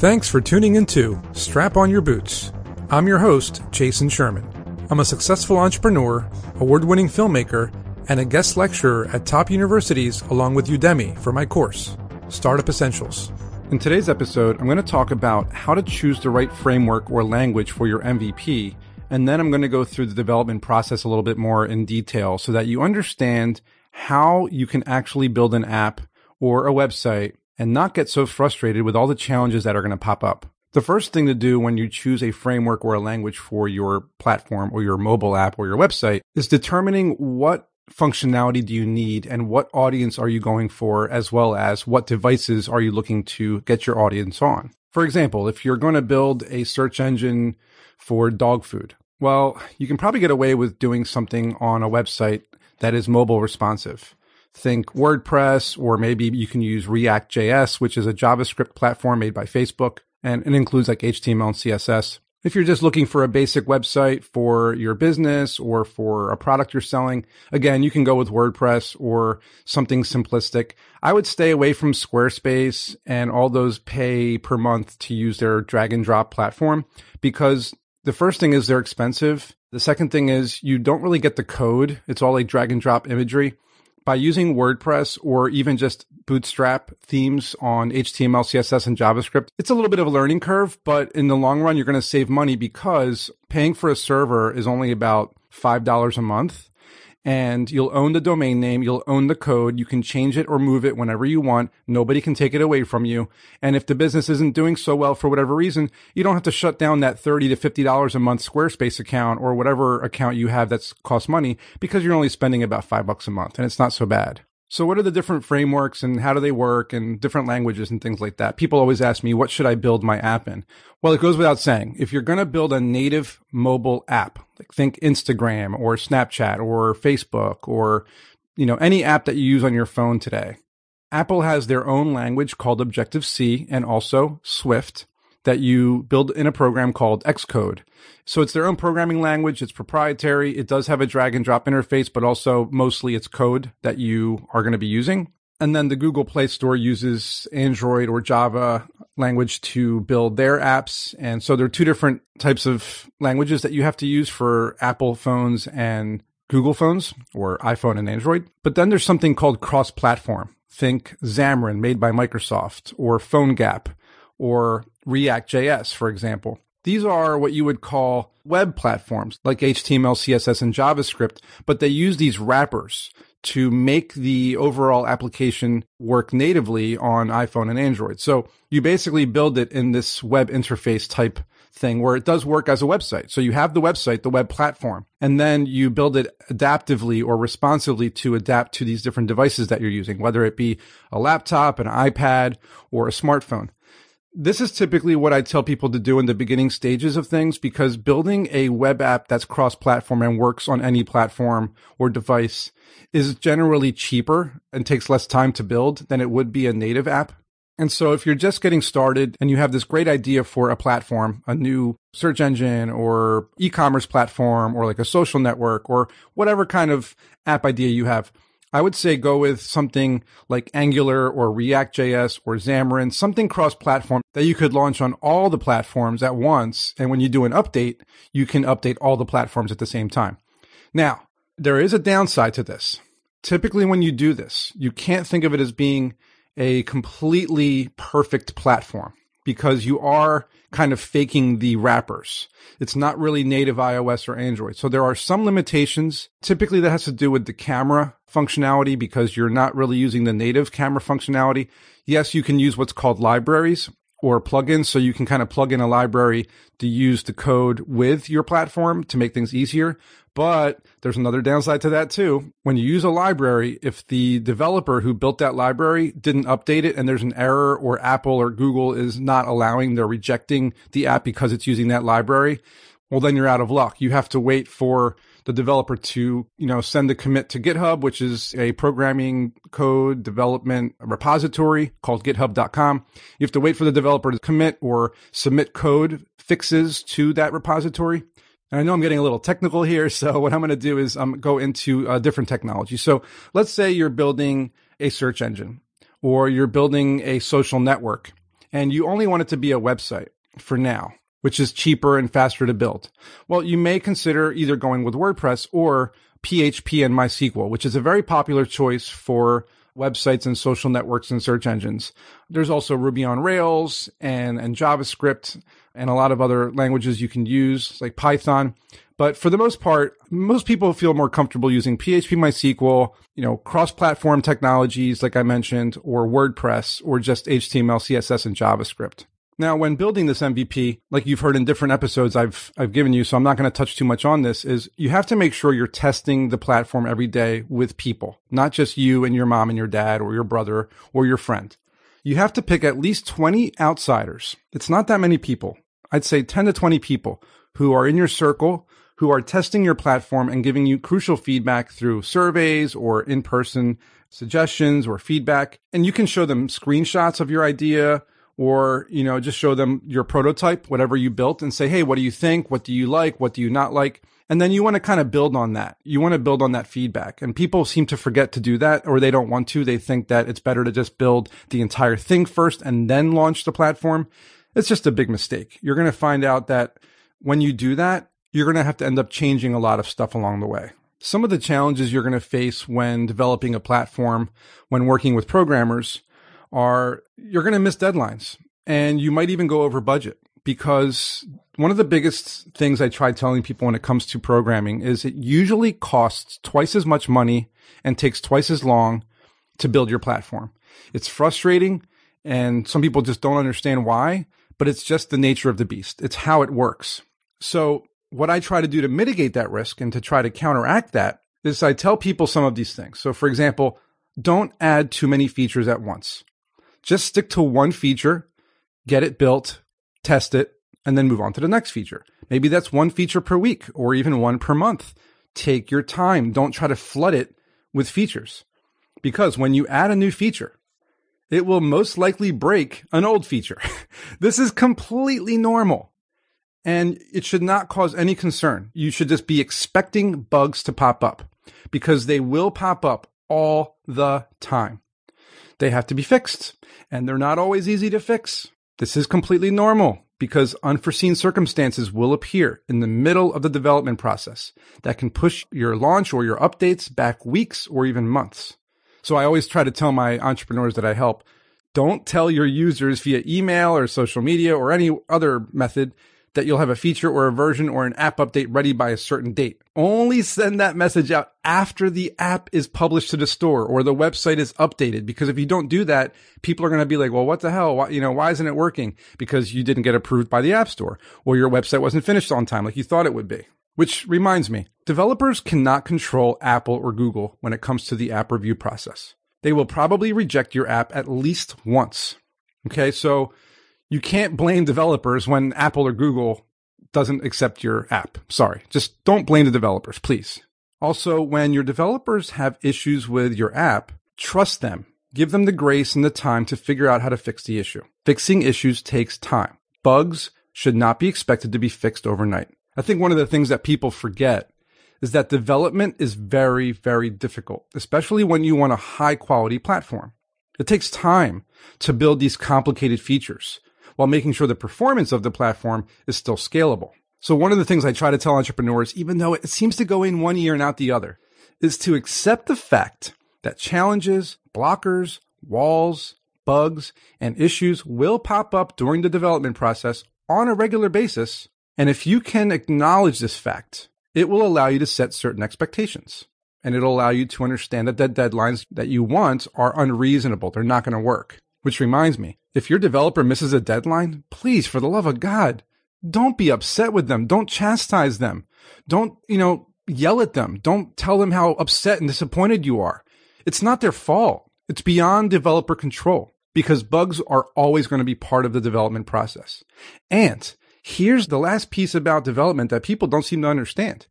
Thanks for tuning in to Strap On Your Boots. I'm your host, Jason Sherman. I'm a successful entrepreneur, award winning filmmaker, and a guest lecturer at top universities along with Udemy for my course, Startup Essentials. In today's episode, I'm going to talk about how to choose the right framework or language for your MVP, and then I'm going to go through the development process a little bit more in detail so that you understand how you can actually build an app or a website and not get so frustrated with all the challenges that are going to pop up. The first thing to do when you choose a framework or a language for your platform or your mobile app or your website is determining what functionality do you need and what audience are you going for, as well as what devices are you looking to get your audience on. For example, if you're going to build a search engine for dog food, well, you can probably get away with doing something on a website that is mobile responsive think WordPress, or maybe you can use React.js, which is a JavaScript platform made by Facebook, and it includes like HTML and CSS. If you're just looking for a basic website for your business or for a product you're selling, again, you can go with WordPress or something simplistic. I would stay away from Squarespace and all those pay per month to use their drag and drop platform because the first thing is they're expensive. The second thing is you don't really get the code. It's all like drag and drop imagery by using WordPress or even just Bootstrap themes on HTML, CSS, and JavaScript, it's a little bit of a learning curve, but in the long run, you're going to save money because paying for a server is only about $5 a month and you'll own the domain name, you'll own the code, you can change it or move it whenever you want. Nobody can take it away from you. And if the business isn't doing so well for whatever reason, you don't have to shut down that 30 to $50 a month Squarespace account or whatever account you have that's cost money because you're only spending about 5 bucks a month and it's not so bad. So what are the different frameworks and how do they work and different languages and things like that? People always ask me, what should I build my app in? Well, it goes without saying, if you're going to build a native mobile app, like think Instagram or Snapchat or Facebook or, you know, any app that you use on your phone today, Apple has their own language called Objective-C and also Swift that you build in a program called Xcode. So it's their own programming language. It's proprietary. It does have a drag and drop interface, but also mostly it's code that you are going to be using. And then the Google Play Store uses Android or Java language to build their apps. And so there are two different types of languages that you have to use for Apple phones and Google phones or iPhone and Android. But then there's something called cross platform. Think Xamarin made by Microsoft or PhoneGap or React.js, for example. These are what you would call web platforms like HTML, CSS, and JavaScript, but they use these wrappers to make the overall application work natively on iPhone and Android. So you basically build it in this web interface type thing where it does work as a website. So you have the website, the web platform, and then you build it adaptively or responsively to adapt to these different devices that you're using, whether it be a laptop, an iPad, or a smartphone. This is typically what I tell people to do in the beginning stages of things because building a web app that's cross platform and works on any platform or device is generally cheaper and takes less time to build than it would be a native app. And so if you're just getting started and you have this great idea for a platform, a new search engine or e-commerce platform or like a social network or whatever kind of app idea you have, I would say go with something like Angular or React.js or Xamarin, something cross platform that you could launch on all the platforms at once. And when you do an update, you can update all the platforms at the same time. Now, there is a downside to this. Typically, when you do this, you can't think of it as being a completely perfect platform because you are kind of faking the wrappers. It's not really native iOS or Android. So there are some limitations. Typically that has to do with the camera functionality because you're not really using the native camera functionality. Yes, you can use what's called libraries or plugins. So you can kind of plug in a library to use the code with your platform to make things easier. But there's another downside to that too. When you use a library, if the developer who built that library didn't update it and there's an error or Apple or Google is not allowing, they're rejecting the app because it's using that library, well, then you're out of luck. You have to wait for the developer to, you know, send a commit to GitHub, which is a programming code development repository called github.com. You have to wait for the developer to commit or submit code fixes to that repository. And I know I'm getting a little technical here. So what I'm going to do is I'm um, go into a different technology. So let's say you're building a search engine or you're building a social network and you only want it to be a website for now, which is cheaper and faster to build. Well, you may consider either going with WordPress or PHP and MySQL, which is a very popular choice for websites and social networks and search engines. There's also Ruby on Rails and, and JavaScript and a lot of other languages you can use like Python. But for the most part, most people feel more comfortable using PHP MySQL, you know, cross-platform technologies like I mentioned, or WordPress, or just HTML, CSS, and JavaScript. Now, when building this MVP, like you've heard in different episodes I've, I've given you, so I'm not going to touch too much on this, is you have to make sure you're testing the platform every day with people, not just you and your mom and your dad or your brother or your friend. You have to pick at least 20 outsiders. It's not that many people. I'd say 10 to 20 people who are in your circle, who are testing your platform and giving you crucial feedback through surveys or in person suggestions or feedback. And you can show them screenshots of your idea or, you know, just show them your prototype, whatever you built and say, Hey, what do you think? What do you like? What do you not like? And then you want to kind of build on that. You want to build on that feedback. And people seem to forget to do that or they don't want to. They think that it's better to just build the entire thing first and then launch the platform. It's just a big mistake. You're going to find out that when you do that, you're going to have to end up changing a lot of stuff along the way. Some of the challenges you're going to face when developing a platform, when working with programmers, are you're going to miss deadlines and you might even go over budget because one of the biggest things I try telling people when it comes to programming is it usually costs twice as much money and takes twice as long to build your platform. It's frustrating and some people just don't understand why, but it's just the nature of the beast. It's how it works. So what I try to do to mitigate that risk and to try to counteract that is I tell people some of these things. So for example, don't add too many features at once. Just stick to one feature, get it built, test it, and then move on to the next feature. Maybe that's one feature per week or even one per month. Take your time. Don't try to flood it with features because when you add a new feature, it will most likely break an old feature. this is completely normal and it should not cause any concern. You should just be expecting bugs to pop up because they will pop up all the time. They have to be fixed and they're not always easy to fix. This is completely normal because unforeseen circumstances will appear in the middle of the development process that can push your launch or your updates back weeks or even months. So I always try to tell my entrepreneurs that I help, don't tell your users via email or social media or any other method that you'll have a feature or a version or an app update ready by a certain date. Only send that message out after the app is published to the store or the website is updated. Because if you don't do that, people are going to be like, well, what the hell? Why, you know, why isn't it working? Because you didn't get approved by the app store or your website wasn't finished on time like you thought it would be. Which reminds me, developers cannot control Apple or Google when it comes to the app review process. They will probably reject your app at least once. Okay. So you can't blame developers when Apple or Google doesn't accept your app. Sorry. Just don't blame the developers, please. Also, when your developers have issues with your app, trust them. Give them the grace and the time to figure out how to fix the issue. Fixing issues takes time. Bugs should not be expected to be fixed overnight. I think one of the things that people forget is that development is very, very difficult, especially when you want a high quality platform. It takes time to build these complicated features while making sure the performance of the platform is still scalable. So one of the things I try to tell entrepreneurs, even though it seems to go in one ear and out the other, is to accept the fact that challenges, blockers, walls, bugs, and issues will pop up during the development process on a regular basis. And if you can acknowledge this fact, it will allow you to set certain expectations. And it'll allow you to understand that the deadlines that you want are unreasonable. They're not going to work. Which reminds me, if your developer misses a deadline, please, for the love of God, don't be upset with them. Don't chastise them. Don't, you know, yell at them. Don't tell them how upset and disappointed you are. It's not their fault. It's beyond developer control because bugs are always going to be part of the development process. And here's the last piece about development that people don't seem to understand.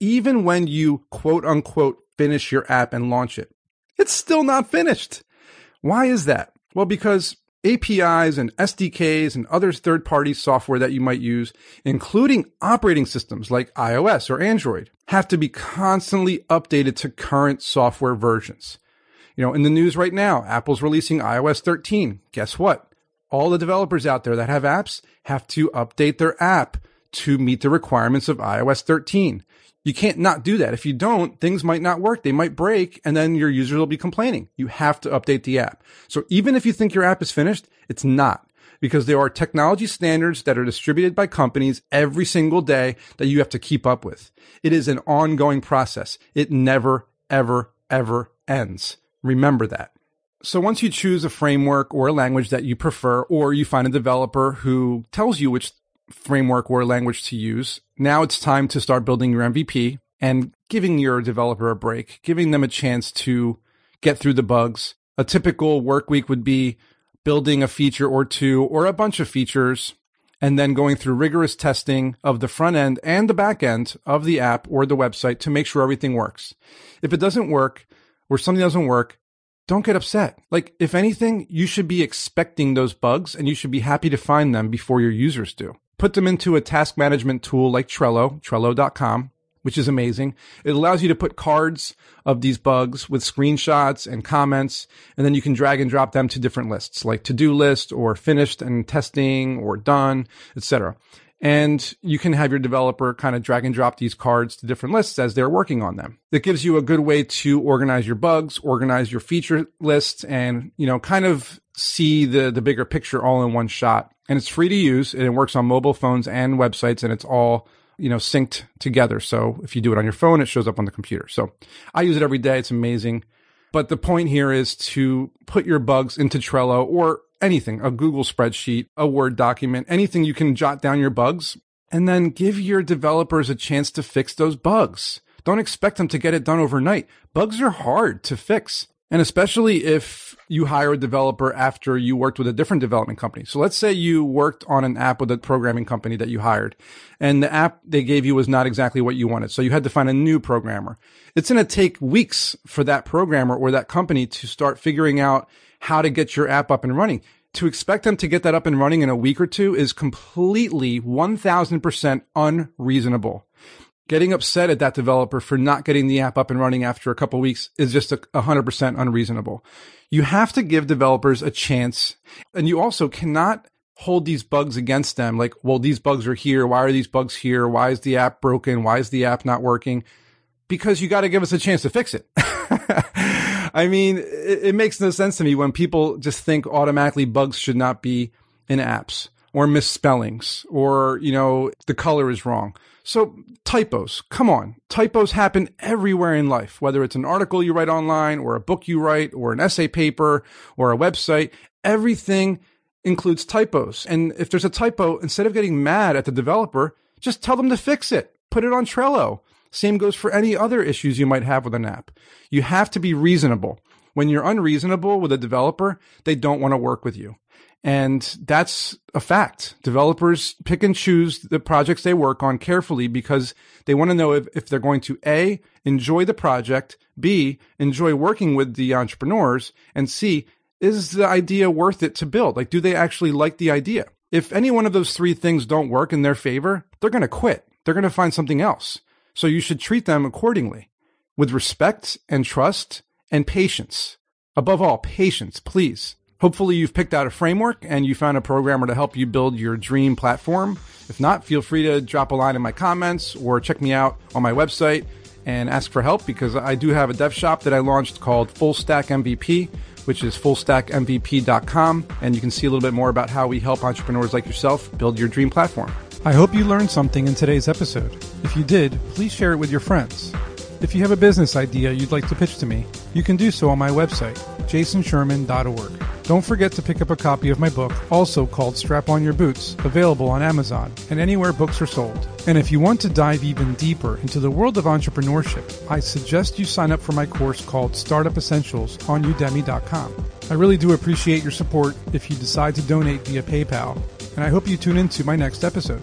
Even when you quote unquote finish your app and launch it, it's still not finished. Why is that? Well, because APIs and SDKs and other third party software that you might use, including operating systems like iOS or Android, have to be constantly updated to current software versions. You know, in the news right now, Apple's releasing iOS 13. Guess what? all the developers out there that have apps have to update their app to meet the requirements of iOS 13. You can't not do that. If you don't, things might not work. They might break and then your users will be complaining. You have to update the app. So even if you think your app is finished, it's not because there are technology standards that are distributed by companies every single day that you have to keep up with. It is an ongoing process. It never, ever, ever ends. Remember that. So once you choose a framework or a language that you prefer, or you find a developer who tells you which framework or language to use, now it's time to start building your MVP and giving your developer a break, giving them a chance to get through the bugs. A typical work week would be building a feature or two or a bunch of features and then going through rigorous testing of the front end and the back end of the app or the website to make sure everything works. If it doesn't work or something doesn't work, don't get upset. Like, if anything, you should be expecting those bugs and you should be happy to find them before your users do. Put them into a task management tool like Trello, trello.com, which is amazing. It allows you to put cards of these bugs with screenshots and comments, and then you can drag and drop them to different lists like to-do list or finished and testing or done, etc. And you can have your developer kind of drag and drop these cards to different lists as they're working on them. It gives you a good way to organize your bugs, organize your feature lists, and, you know, kind of see the, the bigger picture all in one shot. And it's free to use and it works on mobile phones and websites and it's all, you know, synced together. So if you do it on your phone, it shows up on the computer. So I use it every day. It's amazing. But the point here is to put your bugs into Trello or anything, a Google spreadsheet, a Word document, anything you can jot down your bugs and then give your developers a chance to fix those bugs. Don't expect them to get it done overnight. Bugs are hard to fix. And especially if you hire a developer after you worked with a different development company. So let's say you worked on an app with a programming company that you hired and the app they gave you was not exactly what you wanted. So you had to find a new programmer. It's going to take weeks for that programmer or that company to start figuring out how to get your app up and running. To expect them to get that up and running in a week or two is completely 1000% unreasonable. Getting upset at that developer for not getting the app up and running after a couple weeks is just a 100% unreasonable. You have to give developers a chance and you also cannot hold these bugs against them. Like, well, these bugs are here. Why are these bugs here? Why is the app broken? Why is the app not working? Because you got to give us a chance to fix it. I mean, it, it, makes no sense to me when people just think automatically bugs should not be in apps or misspellings or, you know, the color is wrong. So typos, come on. Typos happen everywhere in life, whether it's an article you write online or a book you write or an essay paper or a website. Everything includes typos. And if there's a typo, instead of getting mad at the developer, just tell them to fix it. Put it on Trello. Same goes for any other issues you might have with an app. You have to be reasonable. When you're unreasonable with a developer, they don't want to work with you. And that's a fact. Developers pick and choose the projects they work on carefully because they want to know if, if they're going to A, enjoy the project, B, enjoy working with the entrepreneurs, and C, is the idea worth it to build? Like, do they actually like the idea? If any one of those three things don't work in their favor, they're going to quit. They're going to find something else. So you should treat them accordingly with respect and trust and patience. Above all, patience, please. Hopefully you've picked out a framework and you found a programmer to help you build your dream platform. If not, feel free to drop a line in my comments or check me out on my website and ask for help because I do have a dev shop that I launched called Full Stack MVP, which is fullstackmvp.com. And you can see a little bit more about how we help entrepreneurs like yourself build your dream platform. I hope you learned something in today's episode. If you did, please share it with your friends. If you have a business idea you'd like to pitch to me, you can do so on my website, jasonsherman.org. Don't forget to pick up a copy of my book, also called Strap On Your Boots, available on Amazon and anywhere books are sold. And if you want to dive even deeper into the world of entrepreneurship, I suggest you sign up for my course called Startup Essentials on udemy.com. I really do appreciate your support if you decide to donate via PayPal and I hope you tune into my next episode.